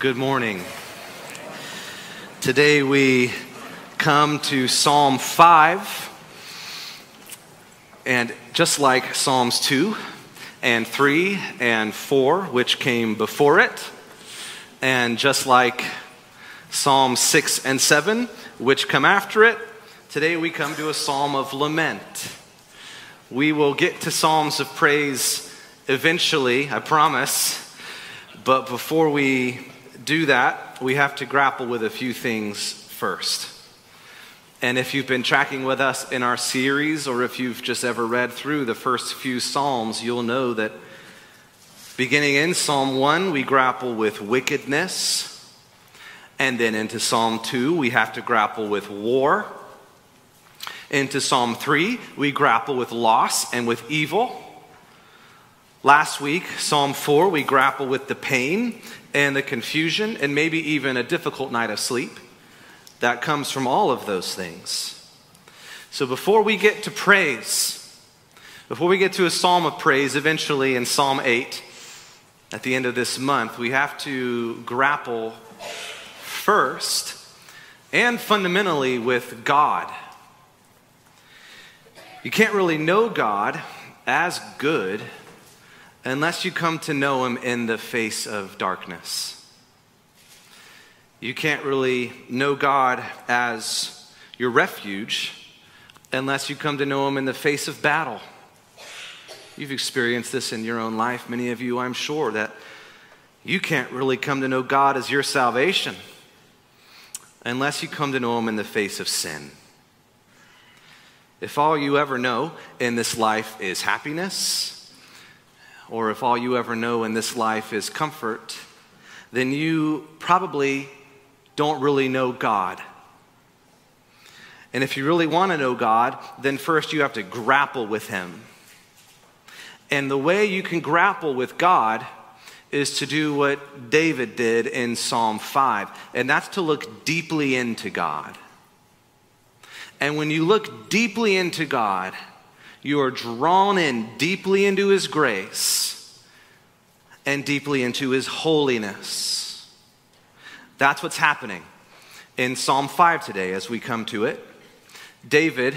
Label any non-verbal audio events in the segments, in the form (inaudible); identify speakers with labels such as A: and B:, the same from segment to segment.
A: Good morning. Today we come to Psalm 5. And just like Psalms 2 and 3 and 4, which came before it, and just like Psalm 6 and 7, which come after it, today we come to a psalm of lament. We will get to psalms of praise eventually, I promise. But before we do that, we have to grapple with a few things first. And if you've been tracking with us in our series, or if you've just ever read through the first few Psalms, you'll know that beginning in Psalm 1, we grapple with wickedness. And then into Psalm 2, we have to grapple with war. Into Psalm 3, we grapple with loss and with evil. Last week, Psalm 4, we grapple with the pain and the confusion and maybe even a difficult night of sleep that comes from all of those things. So before we get to praise, before we get to a psalm of praise, eventually in Psalm 8, at the end of this month, we have to grapple first and fundamentally with God. You can't really know God as good unless you come to know Him in the face of darkness. You can't really know God as your refuge unless you come to know Him in the face of battle. You've experienced this in your own life, many of you, I'm sure, that you can't really come to know God as your salvation unless you come to know Him in the face of sin. If all you ever know in this life is happiness, or if all you ever know in this life is comfort, then you probably don't really know God. And if you really want to know God, then first you have to grapple with Him. And the way you can grapple with God is to do what David did in Psalm 5, and that's to look deeply into God. And when you look deeply into God, you are drawn in deeply into His grace and deeply into His holiness. That's what's happening in Psalm 5 today as we come to it. David,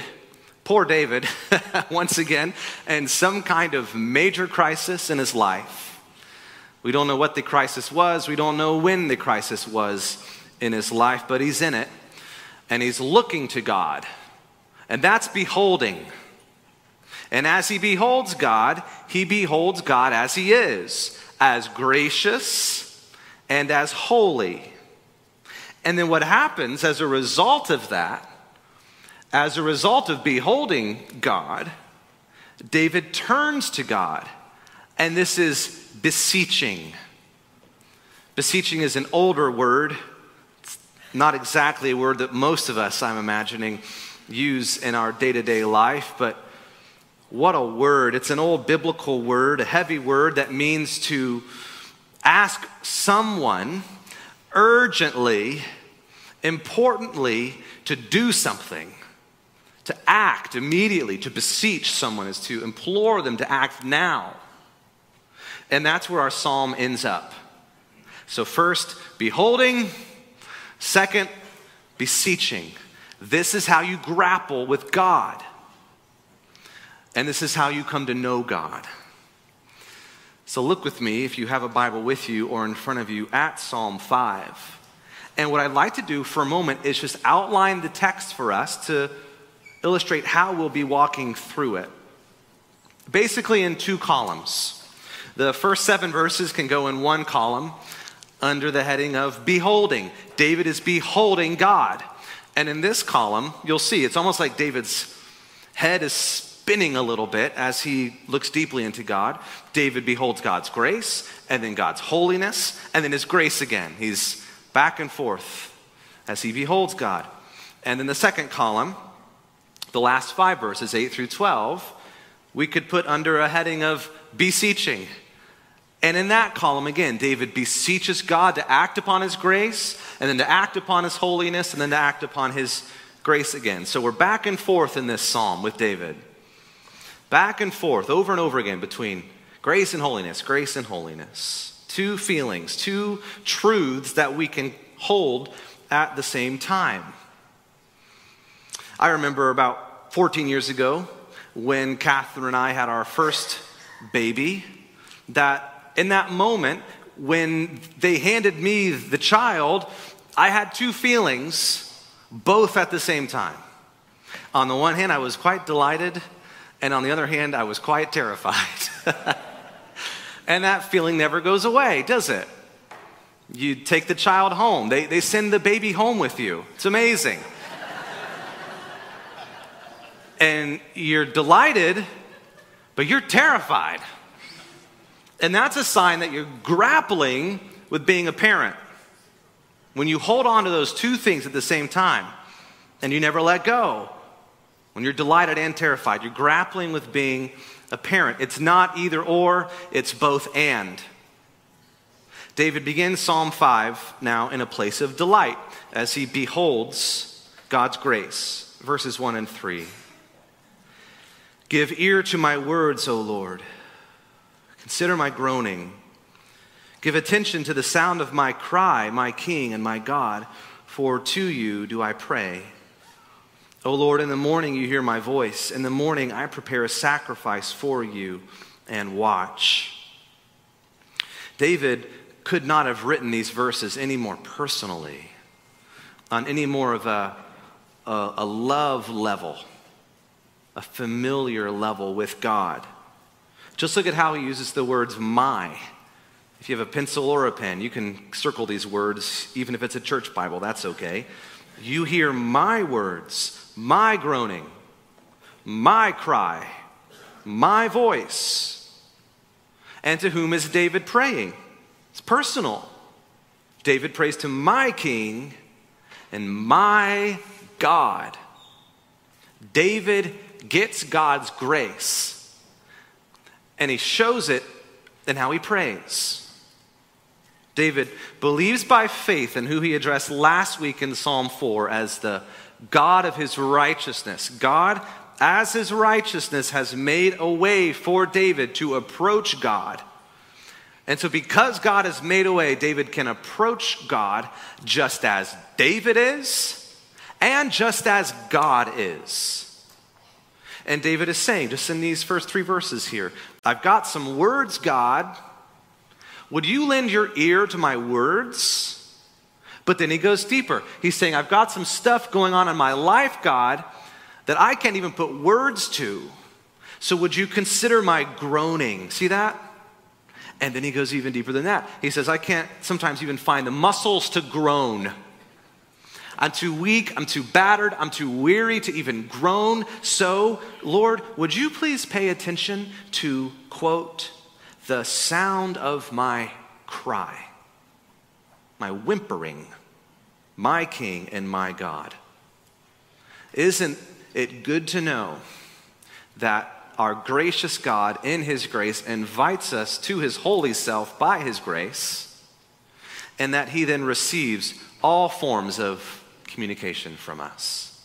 A: poor David, (laughs) once again, in some kind of major crisis in his life. We don't know what the crisis was, we don't know when the crisis was in his life, but he's in it and he's looking to God. And that's beholding. And as he beholds God, he beholds God as he is, as gracious and as holy. And then what happens as a result of that, as a result of beholding God, David turns to God. And this is beseeching. Beseeching is an older word. It's not exactly a word that most of us, I'm imagining, use in our day to day life, but what a word. It's an old biblical word, a heavy word that means to ask someone urgently, importantly, to do something, to act immediately, to beseech someone is to implore them to act now. And that's where our psalm ends up. So, first, beholding, second, beseeching. This is how you grapple with God. And this is how you come to know God. So look with me, if you have a Bible with you or in front of you, at Psalm 5. And what I'd like to do for a moment is just outline the text for us to illustrate how we'll be walking through it. Basically, in two columns. The first seven verses can go in one column under the heading of beholding. David is beholding God. And in this column, you'll see it's almost like David's head is spinning a little bit as he looks deeply into God. David beholds God's grace, and then God's holiness, and then his grace again. He's back and forth as he beholds God. And in the second column, the last five verses, 8 through 12, we could put under a heading of beseeching. And in that column, again, David beseeches God to act upon his grace, and then to act upon his holiness, and then to act upon his grace again. So we're back and forth in this psalm with David back and forth over and over again between grace and holiness, grace and holiness. two feelings, two truths that we can hold at the same time. I remember about 14 years ago when Catherine and I had our first baby, that in that moment, when they handed me the child, I had two feelings, both at the same time. On the one hand, I was quite delighted, and on the other hand, I was quite terrified. (laughs) and that feeling never goes away, does it? You take the child home, they, they send the baby home with you. It's amazing. (laughs) and you're delighted, but you're terrified. And that's a sign that you're grappling with being a parent. When you hold on to those two things at the same time and you never let go, when you're delighted and terrified, you're grappling with being a parent. It's not either or, it's both and. David begins Psalm 5 now in a place of delight as he beholds God's grace. Verses 1 and 3. Give ear to my words, O Lord. Consider my groaning. Give attention to the sound of my cry, my King and my God, for to you do I pray. O Lord, in the morning you hear my voice. In the morning I prepare a sacrifice for you and watch. David could not have written these verses any more personally, on any more of a, a, a love level, a familiar level with God. Just look at how he uses the words my. If you have a pencil or a pen, you can circle these words, even if it's a church Bible, that's okay. You hear my words, my groaning, my cry, my voice. And to whom is David praying? It's personal. David prays to my king and my God. David gets God's grace and he shows it in how he prays. David believes by faith in who he addressed last week in Psalm 4 as the God of his righteousness. God, as his righteousness, has made a way for David to approach God. And so, because God has made a way, David can approach God just as David is and just as God is. And David is saying, just in these first three verses here, I've got some words, God. Would you lend your ear to my words? But then he goes deeper. He's saying, I've got some stuff going on in my life, God, that I can't even put words to. So would you consider my groaning? See that? And then he goes even deeper than that. He says, I can't sometimes even find the muscles to groan. I'm too weak, I'm too battered, I'm too weary to even groan. So, Lord, would you please pay attention to, quote, the sound of my cry, my whimpering, my King and my God? Isn't it good to know that our gracious God, in His grace, invites us to His holy self by His grace, and that He then receives all forms of communication from us.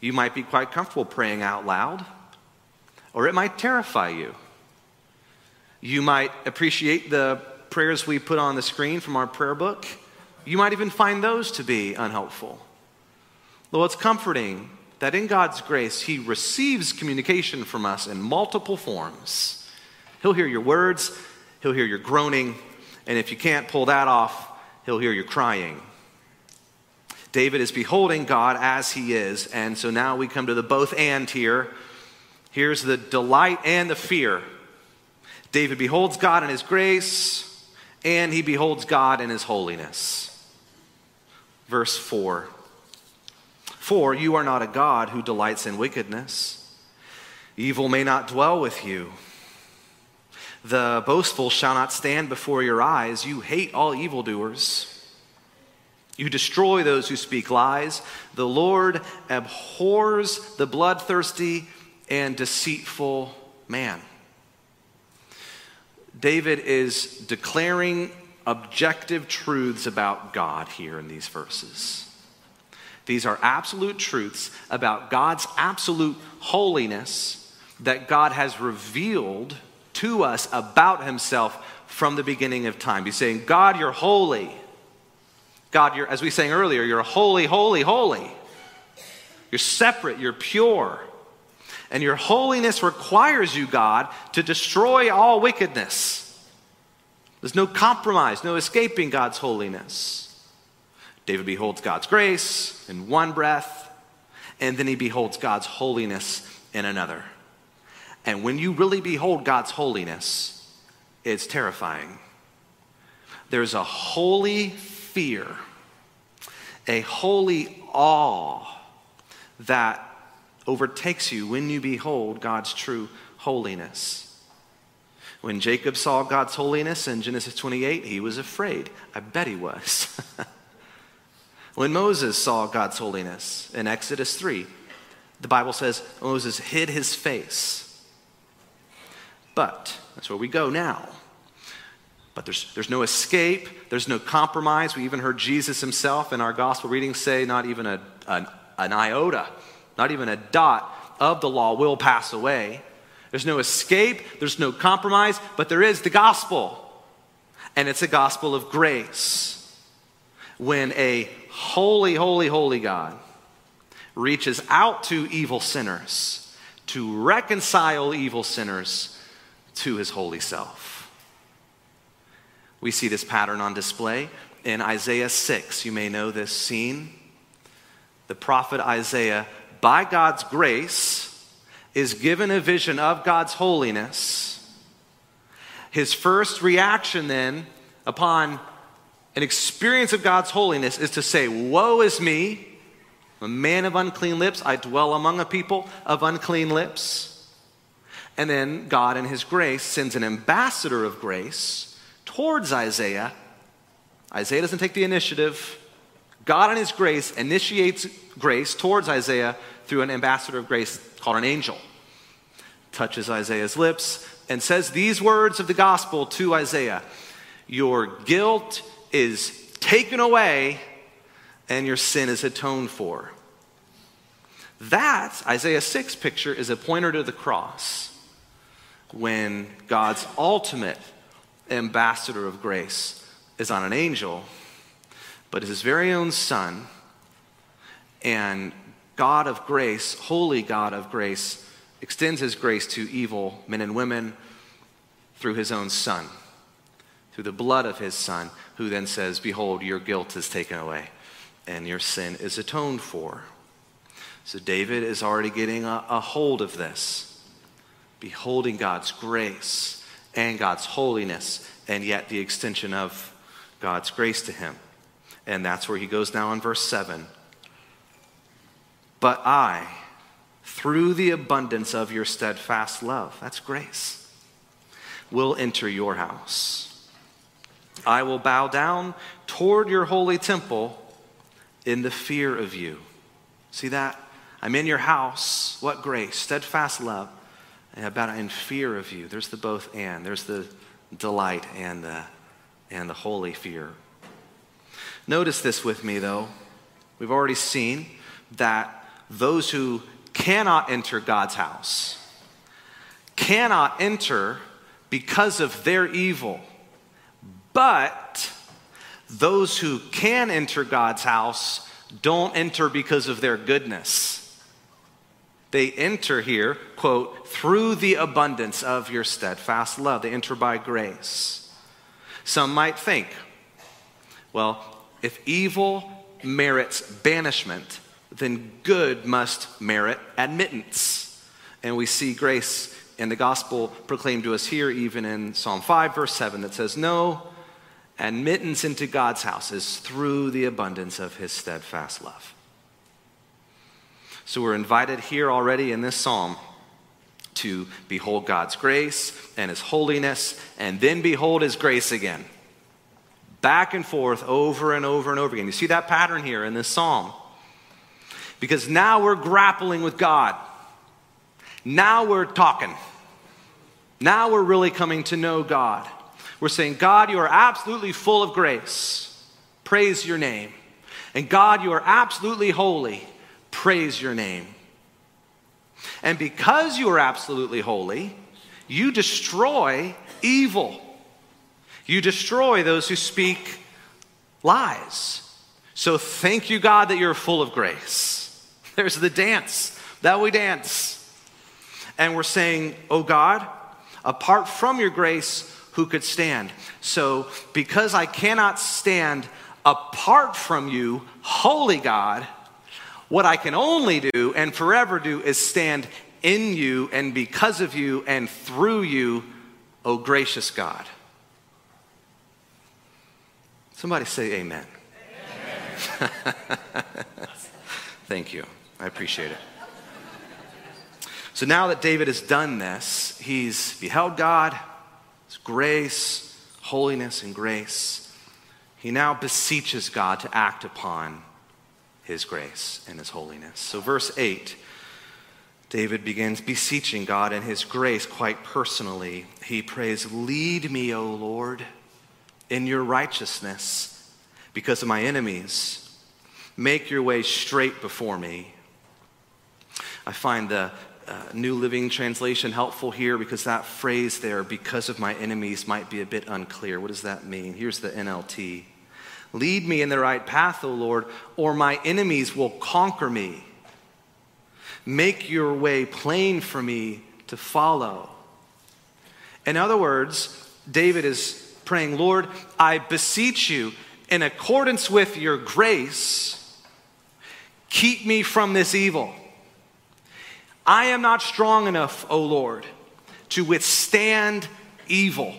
A: You might be quite comfortable praying out loud, or it might terrify you. You might appreciate the prayers we put on the screen from our prayer book. You might even find those to be unhelpful. Though it's comforting that in God's grace, He receives communication from us in multiple forms. He'll hear your words, He'll hear your groaning, and if you can't pull that off, He'll hear your crying. David is beholding God as he is. And so now we come to the both and here. Here's the delight and the fear. David beholds God in his grace, and he beholds God in his holiness. Verse 4 For you are not a God who delights in wickedness, evil may not dwell with you. The boastful shall not stand before your eyes. You hate all evildoers. You destroy those who speak lies. The Lord abhors the bloodthirsty and deceitful man. David is declaring objective truths about God here in these verses. These are absolute truths about God's absolute holiness that God has revealed to us about himself from the beginning of time. He's saying, God, you're holy. God, you're, as we sang earlier, you're holy, holy, holy. You're separate, you're pure. And your holiness requires you, God, to destroy all wickedness. There's no compromise, no escaping God's holiness. David beholds God's grace in one breath, and then he beholds God's holiness in another. And when you really behold God's holiness, it's terrifying. There's a holy fear, a holy awe that overtakes you when you behold God's true holiness. When Jacob saw God's holiness in Genesis 28, he was afraid. I bet he was. (laughs) when Moses saw God's holiness in Exodus 3, the Bible says Moses hid his face. But that's where we go now. But there's, there's no escape, there's no compromise. We even heard Jesus himself in our gospel reading say, not even a, an, an iota not even a dot of the law will pass away. There's no escape, there's no compromise, but there is the gospel. And it's a gospel of grace. When a holy, holy, holy God reaches out to evil sinners to reconcile evil sinners to his holy self. We see this pattern on display in Isaiah 6. You may know this scene. The prophet Isaiah by God's grace, is given a vision of God's holiness. His first reaction then, upon an experience of God's holiness, is to say, Woe is me, a man of unclean lips. I dwell among a people of unclean lips. And then God, in His grace, sends an ambassador of grace towards Isaiah. Isaiah doesn't take the initiative. God, in His grace, initiates grace towards Isaiah through an ambassador of grace called an angel. Touches Isaiah's lips and says these words of the gospel to Isaiah Your guilt is taken away and your sin is atoned for. That, Isaiah 6 picture, is a pointer to the cross when God's ultimate ambassador of grace is on an angel but his very own son and God of grace, holy God of grace, extends his grace to evil men and women through his own son, through the blood of his son, who then says, Behold, your guilt is taken away and your sin is atoned for. So David is already getting a, a hold of this, beholding God's grace and God's holiness, and yet the extension of God's grace to him. And that's where he goes now in verse 7. But I, through the abundance of your steadfast love, that's grace, will enter your house. I will bow down toward your holy temple in the fear of you. See that? I'm in your house. What grace, steadfast love. And down in fear of you. There's the both and. There's the delight and the, and the holy fear. Notice this with me, though. We've already seen that those who cannot enter God's house cannot enter because of their evil. But those who can enter God's house don't enter because of their goodness. They enter here, quote, through the abundance of your steadfast love. They enter by grace. Some might think, well, if evil merits banishment, then good must merit admittance. And we see grace in the gospel proclaimed to us here, even in Psalm 5, verse 7, that says, No, admittance into God's house is through the abundance of his steadfast love. So we're invited here already in this psalm to behold God's grace and his holiness, and then behold his grace again back and forth over and over and over again. You see that pattern here in this psalm. Because now we're grappling with God. Now we're talking. Now we're really coming to know God. We're saying, God, you are absolutely full of grace. Praise your name. And God, you are absolutely holy. Praise your name. And because you are absolutely holy, you destroy evil. You destroy those who speak lies. So thank you, God, that you're full of grace. There's the dance that we dance. And we're saying, Oh God, apart from your grace, who could stand? So, because I cannot stand apart from you, holy God, what I can only do and forever do is stand in you and because of you and through you, O gracious God. Somebody say amen. amen. (laughs) Thank you. I appreciate it. So now that David has done this, he's beheld God, his grace, holiness, and grace. He now beseeches God to act upon his grace and his holiness. So, verse 8, David begins beseeching God and his grace quite personally. He prays, Lead me, O Lord, in your righteousness because of my enemies. Make your way straight before me. I find the uh, New Living Translation helpful here because that phrase there, because of my enemies, might be a bit unclear. What does that mean? Here's the NLT Lead me in the right path, O Lord, or my enemies will conquer me. Make your way plain for me to follow. In other words, David is praying, Lord, I beseech you, in accordance with your grace, keep me from this evil. I am not strong enough, O Lord, to withstand evil.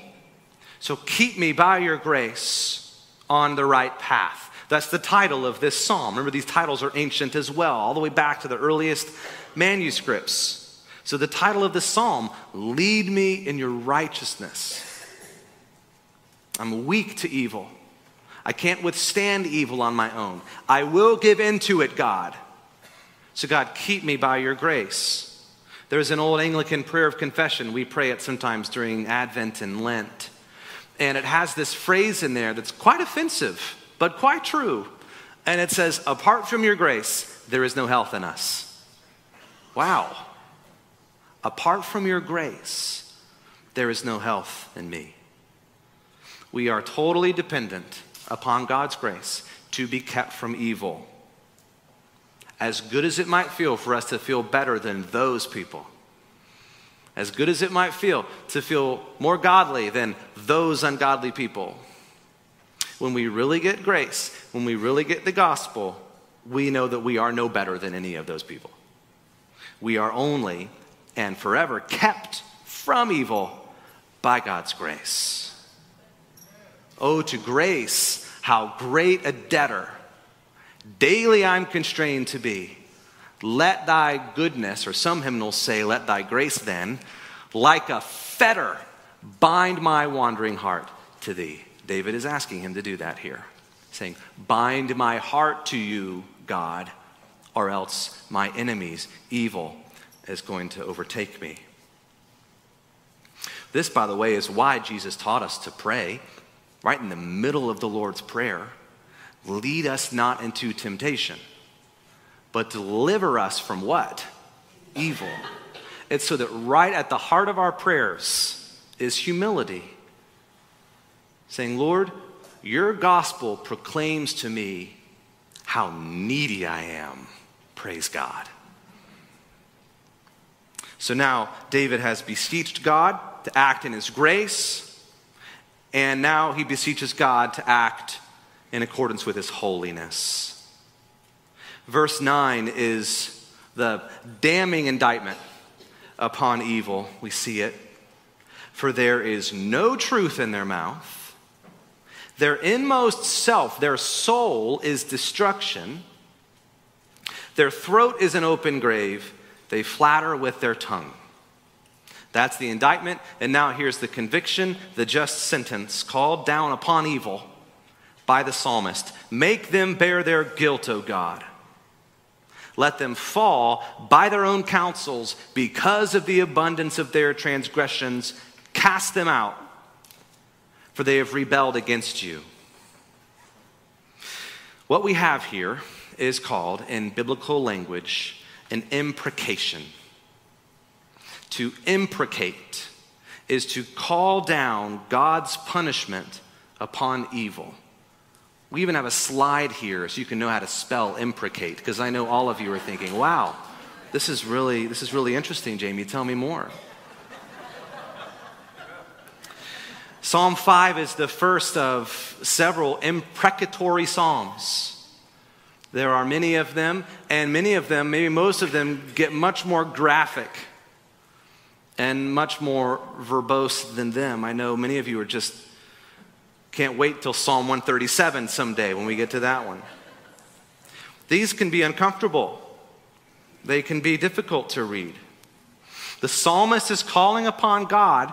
A: So keep me by your grace on the right path. That's the title of this psalm. Remember, these titles are ancient as well, all the way back to the earliest manuscripts. So, the title of the psalm, Lead Me in Your Righteousness. I'm weak to evil. I can't withstand evil on my own. I will give in to it, God. So, God, keep me by your grace. There's an old Anglican prayer of confession. We pray it sometimes during Advent and Lent. And it has this phrase in there that's quite offensive, but quite true. And it says, Apart from your grace, there is no health in us. Wow. Apart from your grace, there is no health in me. We are totally dependent upon God's grace to be kept from evil. As good as it might feel for us to feel better than those people as good as it might feel, to feel more godly than those ungodly people. When we really get grace, when we really get the gospel, we know that we are no better than any of those people. We are only and forever kept from evil by God's grace. Oh, to grace, how great a debtor daily I'm constrained to be. Let thy goodness, or some hymnals say, let thy grace then, like a fetter, bind my wandering heart to thee. David is asking him to do that here, saying, Bind my heart to you, God, or else my enemies, evil, is going to overtake me. This, by the way, is why Jesus taught us to pray right in the middle of the Lord's Prayer lead us not into temptation but deliver us from what? Evil. It's so that right at the heart of our prayers is humility. Saying, Lord, your gospel proclaims to me how needy I am. Praise God. So now David has beseeched God to act in his grace, and now he beseeches God to act in accordance with his holiness. Verse 9 is the damning indictment upon evil. We see it. For there is no truth in their mouth. Their inmost self, their soul, is destruction. Their throat is an open grave. They flatter with their tongue. That's the indictment. And now here's the conviction, the just sentence called down upon evil by the psalmist Make them bear their guilt, O God. Let them fall by their own counsels because of the abundance of their transgressions. Cast them out, for they have rebelled against you. What we have here is called, in biblical language, an imprecation. To imprecate is to call down God's punishment upon evil. We even have a slide here so you can know how to spell imprecate, because I know all of you are thinking, wow, this is really, this is really interesting, Jamie. Tell me more. Psalm 5 is the first of several imprecatory psalms. There are many of them, and many of them, maybe most of them, get much more graphic and much more verbose than them. I know many of you are just can't wait till Psalm 137 someday when we get to that one. These can be uncomfortable. They can be difficult to read. The psalmist is calling upon God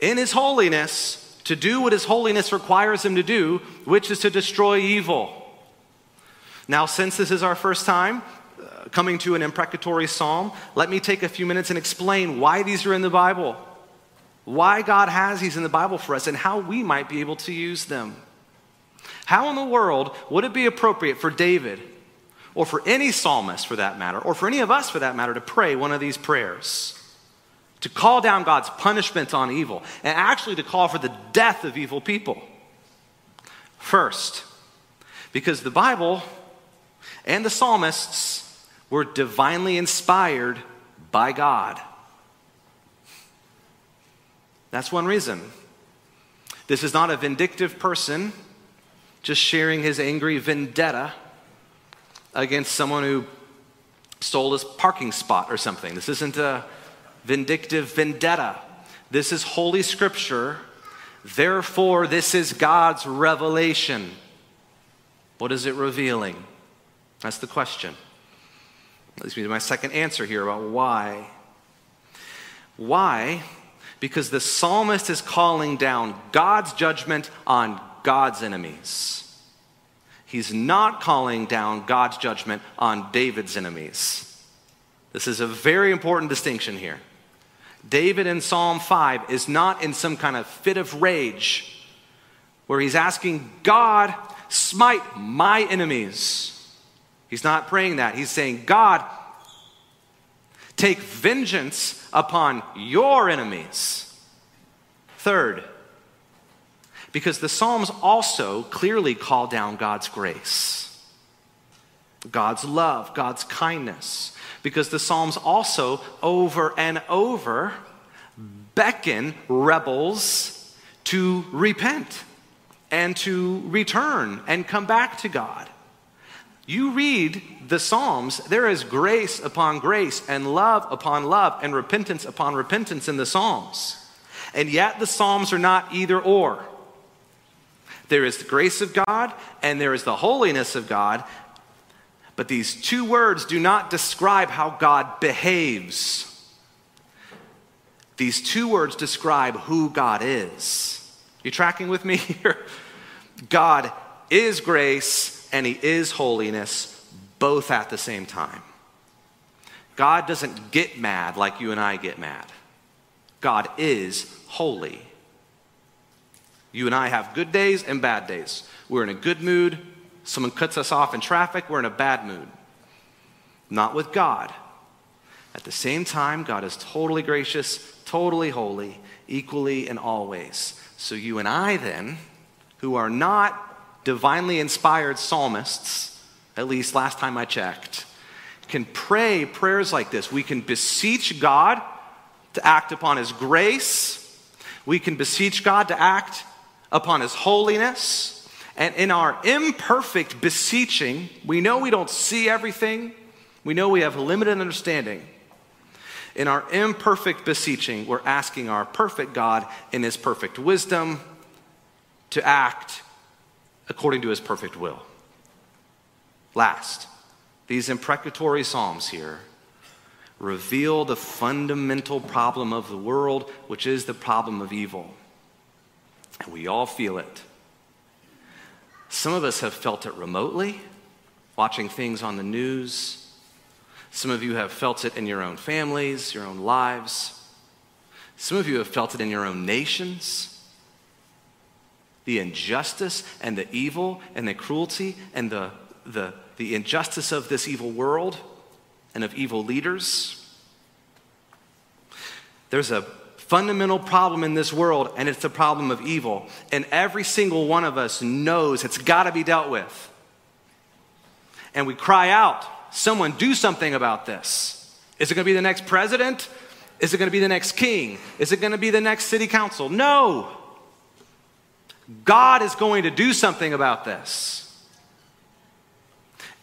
A: in his holiness to do what his holiness requires him to do, which is to destroy evil. Now, since this is our first time uh, coming to an imprecatory psalm, let me take a few minutes and explain why these are in the Bible, why God has these in the Bible for us, and how we might be able to use them. How in the world would it be appropriate for David, or for any psalmist for that matter, or for any of us for that matter, to pray one of these prayers? To call down God's punishment on evil, and actually to call for the death of evil people. First, because the Bible and the psalmists were divinely inspired by God. That's one reason. This is not a vindictive person just sharing his angry vendetta against someone who stole his parking spot or something. This isn't a vindictive vendetta. This is Holy Scripture. Therefore, this is God's revelation. What is it revealing? That's the question. That leads me to my second answer here about why. Why? Because the psalmist is calling down God's judgment on God's enemies. He's not calling down God's judgment on David's enemies. This is a very important distinction here. David in Psalm 5 is not in some kind of fit of rage where he's asking God, smite my enemies. He's not praying that. He's saying, God, take vengeance upon your enemies. Third, because the Psalms also clearly call down God's grace, God's love, God's kindness. Because the Psalms also, over and over, beckon rebels to repent and to return and come back to God. You read the Psalms, there is grace upon grace and love upon love and repentance upon repentance in the Psalms. And yet the Psalms are not either or. There is the grace of God and there is the holiness of God, but these two words do not describe how God behaves. These two words describe who God is. You tracking with me (laughs) here? God is grace and He is holiness both at the same time. God doesn't get mad like you and I get mad. God is holy. You and I have good days and bad days. We're in a good mood. Someone cuts us off in traffic, we're in a bad mood. Not with God. At the same time, God is totally gracious, totally holy, equally and always. So you and I, then, who are not divinely inspired psalmists, at least last time I checked, can pray prayers like this. We can beseech God to act upon His grace, we can beseech God to act upon His holiness. And in our imperfect beseeching, we know we don't see everything, we know we have limited understanding. In our imperfect beseeching, we're asking our perfect God in His perfect wisdom to act according to his perfect will. Last, these imprecatory psalms here reveal the fundamental problem of the world, which is the problem of evil. And we all feel it. Some of us have felt it remotely, watching things on the news. Some of you have felt it in your own families, your own lives. Some of you have felt it in your own nations the injustice and the evil and the cruelty and the, the, the injustice of this evil world and of evil leaders. There's a fundamental problem in this world, and it's the problem of evil. And every single one of us knows it's got to be dealt with. And we cry out, someone do something about this. Is it going to be the next president? Is it going to be the next king? Is it going to be the next city council? No. God is going to do something about this.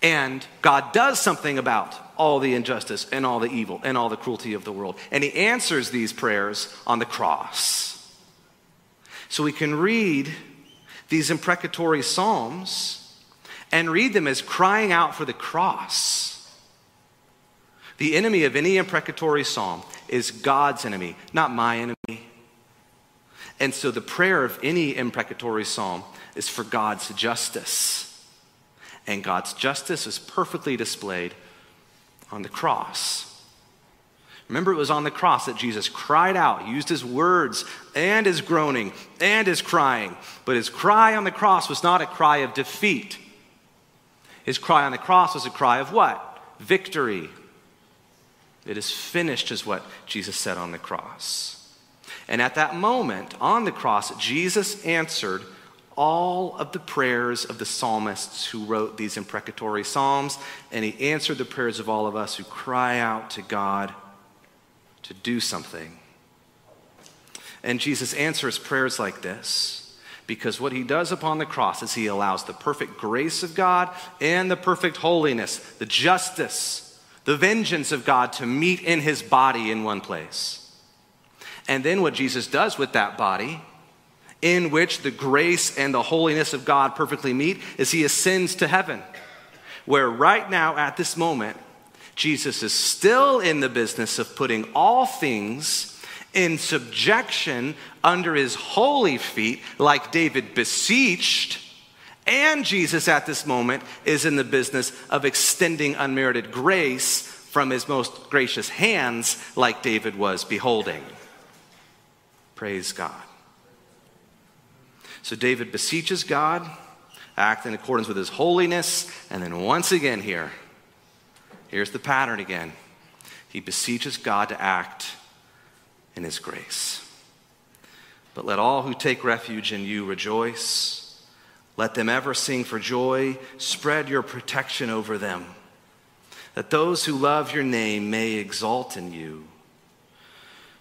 A: And God does something about all the injustice and all the evil and all the cruelty of the world. And He answers these prayers on the cross. So we can read these imprecatory psalms and read them as crying out for the cross. The enemy of any imprecatory psalm is God's enemy, not my enemy. And so the prayer of any imprecatory psalm is for God's justice. And God's justice is perfectly displayed on the cross. Remember, it was on the cross that Jesus cried out, used his words and his groaning and his crying. But his cry on the cross was not a cry of defeat. His cry on the cross was a cry of what? Victory. It is finished, is what Jesus said on the cross. And at that moment, on the cross, Jesus answered all of the prayers of the psalmists who wrote these imprecatory psalms, and he answered the prayers of all of us who cry out to God to do something. And Jesus answers prayers like this because what he does upon the cross is he allows the perfect grace of God and the perfect holiness, the justice, the vengeance of God to meet in his body in one place. And then what Jesus does with that body in which the grace and the holiness of God perfectly meet is he ascends to heaven, where right now, at this moment, Jesus is still in the business of putting all things in subjection under his holy feet, like David beseeched. And Jesus at this moment is in the business of extending unmerited grace from his most gracious hands, like David was beholding. Praise God. So David beseeches God, act in accordance with his holiness, and then once again here, here's the pattern again. He beseeches God to act in his grace. But let all who take refuge in you rejoice. Let them ever sing for joy. Spread your protection over them, that those who love your name may exalt in you.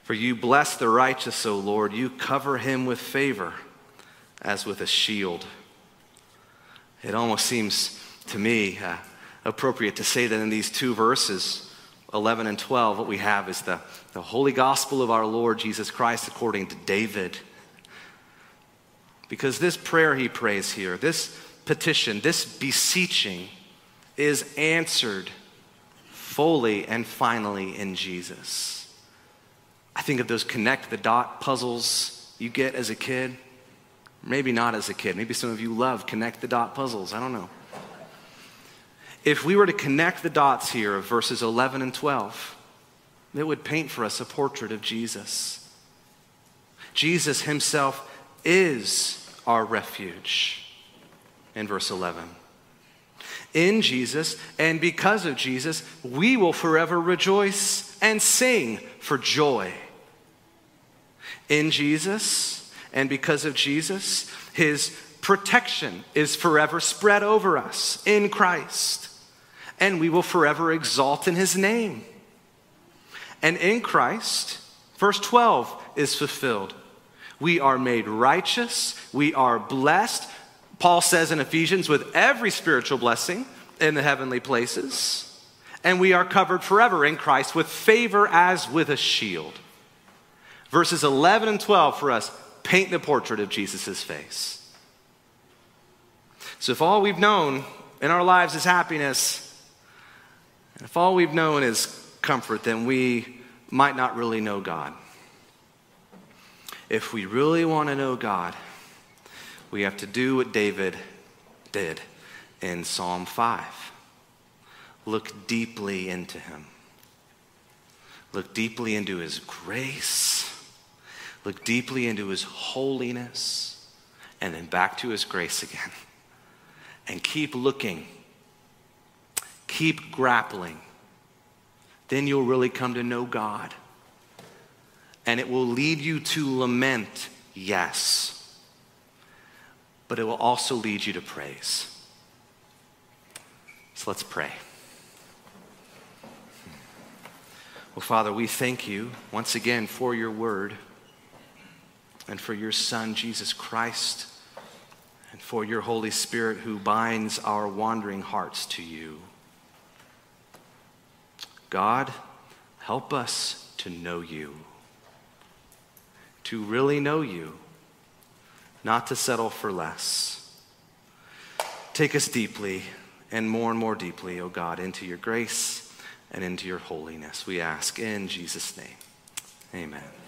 A: For you bless the righteous, O Lord. You cover him with favor as with a shield. It almost seems to me uh, appropriate to say that in these two verses, 11 and 12, what we have is the, the holy gospel of our Lord Jesus Christ according to David. Because this prayer he prays here, this petition, this beseeching, is answered fully and finally in Jesus. I think of those connect the dot puzzles you get as a kid. Maybe not as a kid. Maybe some of you love connect the dot puzzles. I don't know. If we were to connect the dots here of verses 11 and 12, it would paint for us a portrait of Jesus. Jesus himself is our refuge in verse 11. In Jesus and because of Jesus, we will forever rejoice and sing for joy. In Jesus, and because of Jesus, his protection is forever spread over us in Christ. And we will forever exalt in his name. And in Christ, verse 12 is fulfilled. We are made righteous, we are blessed. Paul says in Ephesians, with every spiritual blessing in the heavenly places. And we are covered forever in Christ with favor as with a shield. Verses 11 and 12 for us paint the portrait of Jesus' face. So if all we've known in our lives is happiness, and if all we've known is comfort, then we might not really know God. If we really want to know God, we have to do what David did in Psalm 5 look deeply into Him, look deeply into His grace look deeply into his holiness, and then back to his grace again. And keep looking, keep grappling. Then you'll really come to know God. And it will lead you to lament, yes. But it will also lead you to praise. So let's pray. Well, Father, we thank you once again for your word and for your Son, Jesus Christ, and for your Holy Spirit who binds our wandering hearts to you. God, help us to know you, to really know you, not to settle for less. Take us deeply and more and more deeply, O oh God, into your grace and into your holiness. We ask in Jesus' name. Amen.